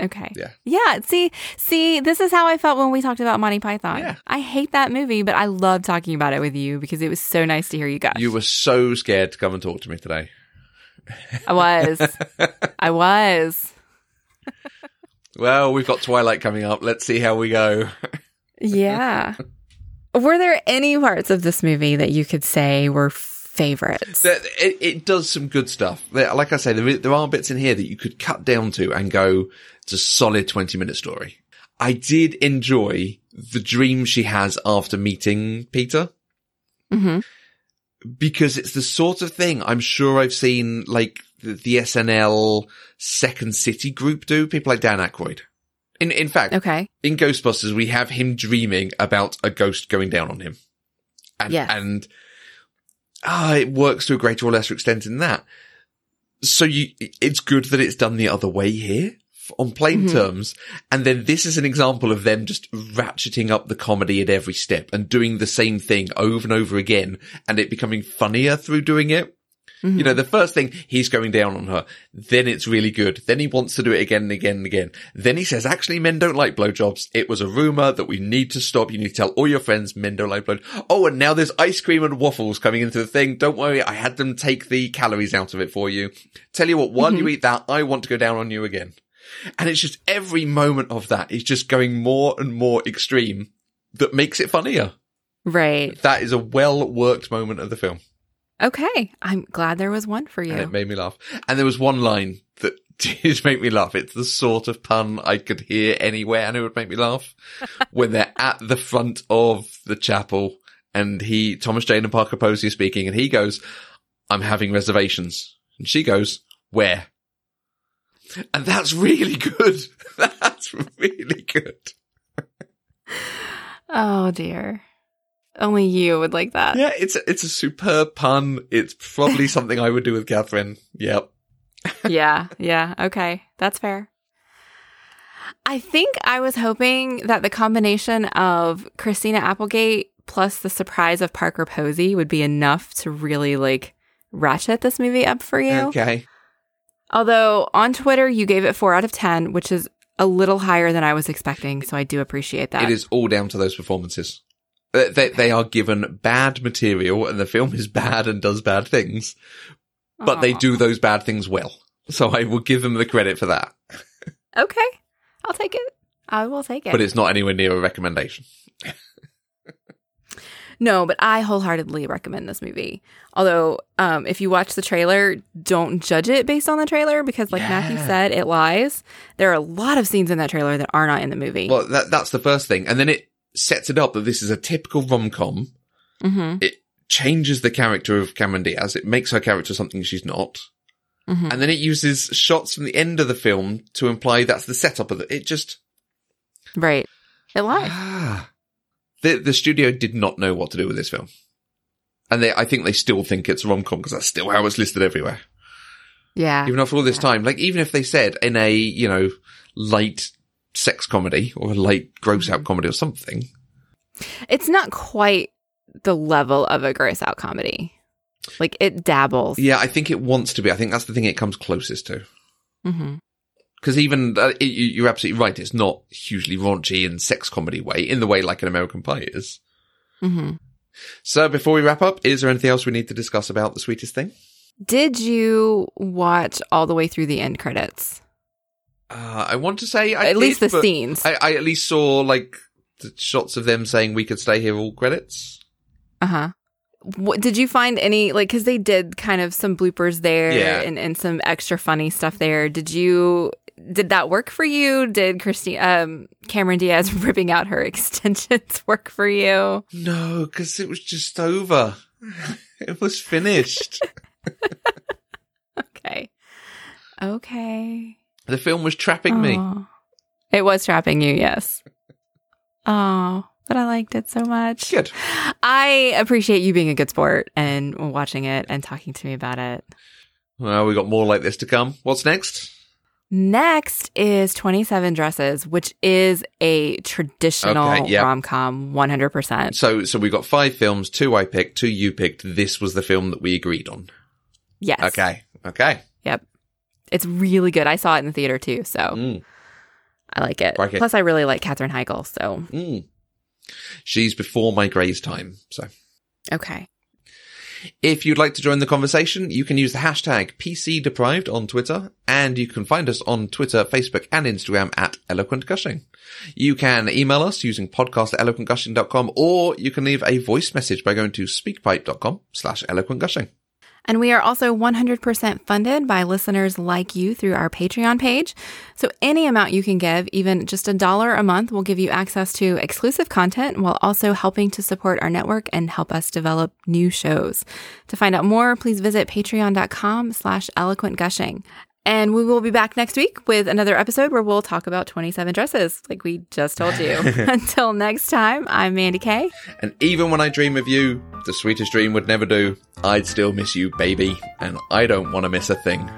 Okay.
Yeah.
Yeah. See, see, this is how I felt when we talked about Monty Python.
Yeah.
I hate that movie, but I love talking about it with you because it was so nice to hear you guys.
You were so scared to come and talk to me today.
I was. <laughs> I was.
Well, we've got Twilight coming up. Let's see how we go.
Yeah. were there any parts of this movie that you could say were favorites?
It, it does some good stuff. Like I say, there, there are bits in here that you could cut down to and go, it's a solid 20 minute story. I did enjoy the dream she has after meeting Peter
hmm
because it's the sort of thing I'm sure I've seen like the, the SNL Second City group do. People like Dan Aykroyd. In, in fact,
Okay.
in Ghostbusters, we have him dreaming about a ghost going down on him. And,
Yes.
and, ah, it works to a greater or lesser extent in that. So you, it's good that it's done the other way here on plain
Mhm.
terms. And then this is an example of them just ratcheting up the comedy at every step and doing the same thing over and over again and it becoming funnier through doing it.
Mhm.
You know, the first thing he's going down on her, then it's really good. Then he wants to do it again and again and again. Then he says, actually, men don't like blowjobs. It was a rumor that we need to stop. You need to tell all your friends men don't like blowjobs. Oh, and now there's ice cream and waffles coming into the thing. Don't worry. I had them take the calories out of it for you. Tell you what, while you eat that, I want to go down on you again. And it's just every moment of that is just going more and more extreme that makes it funnier.
right.
That is a well worked moment of the film.
Okay. I'm glad there was one for
and
you.
it made me laugh. And there was one line that <laughs> did make me laugh. It's the sort of pun I could hear anywhere and it would make me laugh. <laughs> when they're at the front of the chapel and he, Thomas Jane and Parker Posey are speaking and he goes, I'm having reservations. And she goes, where? And that's really good. <laughs> That's really good.
Oh dear. Only you would like that.
Yeah, it's a, it's a superb pun. It's probably <laughs> something I would do with Catherine. Yep. <laughs>
yeah, yeah, okay. That's fair. I think I was hoping that the combination of Christina Applegate plus the surprise of Parker Posey would be enough to really like ratchet this movie up for you.
Okay.
Although on Twitter you gave it 4 out of 10, which is a little higher than I was expecting, so I do appreciate that.
It is all down to those performances. They, they, they are given bad material and the film is bad and does bad things, but they do those bad things well. So I will give them the credit for that,
Okay. I'll take it. I will take it.
but it's not anywhere near a recommendation.
No, but I wholeheartedly recommend this movie. Although, um, if you watch the trailer, don't judge it based on the trailer because, like Matthew said, it lies. There are a lot of scenes in that trailer that are not in the movie.
Well, that, that's the first thing. And then it sets it up that this is a typical rom-com.
hmm
It changes the character of Cameron Diaz. It makes her character something she's not.
hmm
And then it uses shots from the end of the film to imply that's the setup of it. It just,
Right. It lies.
The the studio did not know what to do with this film, and they I think they still think it's rom com because that's still how it's listed everywhere.
Yeah.
Even after all this
Yeah.
time, like even if they said in a you know light sex comedy or a light gross out comedy or something,
It's not quite the level of a gross out comedy. Like it dabbles.
yeah, I think it wants to be. I think that's the thing it comes closest to.
hmm
Because even uh, it, you- you're absolutely right. It's not hugely raunchy in sex comedy way, in the way like an American Pie is.
hmm
So before we wrap up, is there anything else we need to discuss about the sweetest thing?
Did you watch all the way through the end credits?
Uh, I want to say I
At least the scenes.
I, I at least saw like the shots of them saying we could stay here all credits.
Uh huh. What, did you find any like because they did kind of some bloopers there
Yeah.
and, and some extra funny stuff there? Did you did that work for you? Did Christine, um, Cameron Diaz <laughs> ripping out her extensions <laughs> work for you?
No, because it was just over. <laughs> it was finished.
okay. Okay.
The film was trapping me.
It was trapping you, yes. Oh, but I liked it so much.
Good.
I appreciate you being a good sport and watching it and talking to me about it.
Well, we got more like this to come. What's next?
Next is 27 Dresses, which is a traditional
Okay, yeah.
rom com 100%.
So, so we got five films. Two I picked. Two you picked. This was the film that we agreed on.
Yes.
Okay. Okay.
Yep. It's really good. I saw it in the theater too, so
Mm,
I like it.
Like it.
Plus, I really like Katherine Heigl, so
mm. She's before my Grey's time. So,
okay.
If you'd like to join the conversation, you can use the hashtag PC Deprived on Twitter, and you can find us on Twitter, Facebook, and Instagram at Eloquent Gushing. You can email us using podcast at eloquentgushing.com, or you can leave a voice message by going to speakpipe.com slash eloquent gushing.
And we are also 100% funded by listeners like you through our Patreon page. So any amount you can give, even just a dollar a month, will give you access to exclusive content while also helping to support our network and help us develop new shows. To find out more, please visit patreon.com slash eloquent gushing. And we will be back next week with another episode where we'll talk about 27 dresses, like we just told you. <laughs> <laughs> Until next time, I'm Mandy Kay.
And even when I dream of you, the sweetest dream would never do, I'd still miss you, baby, and I don't want to miss a thing.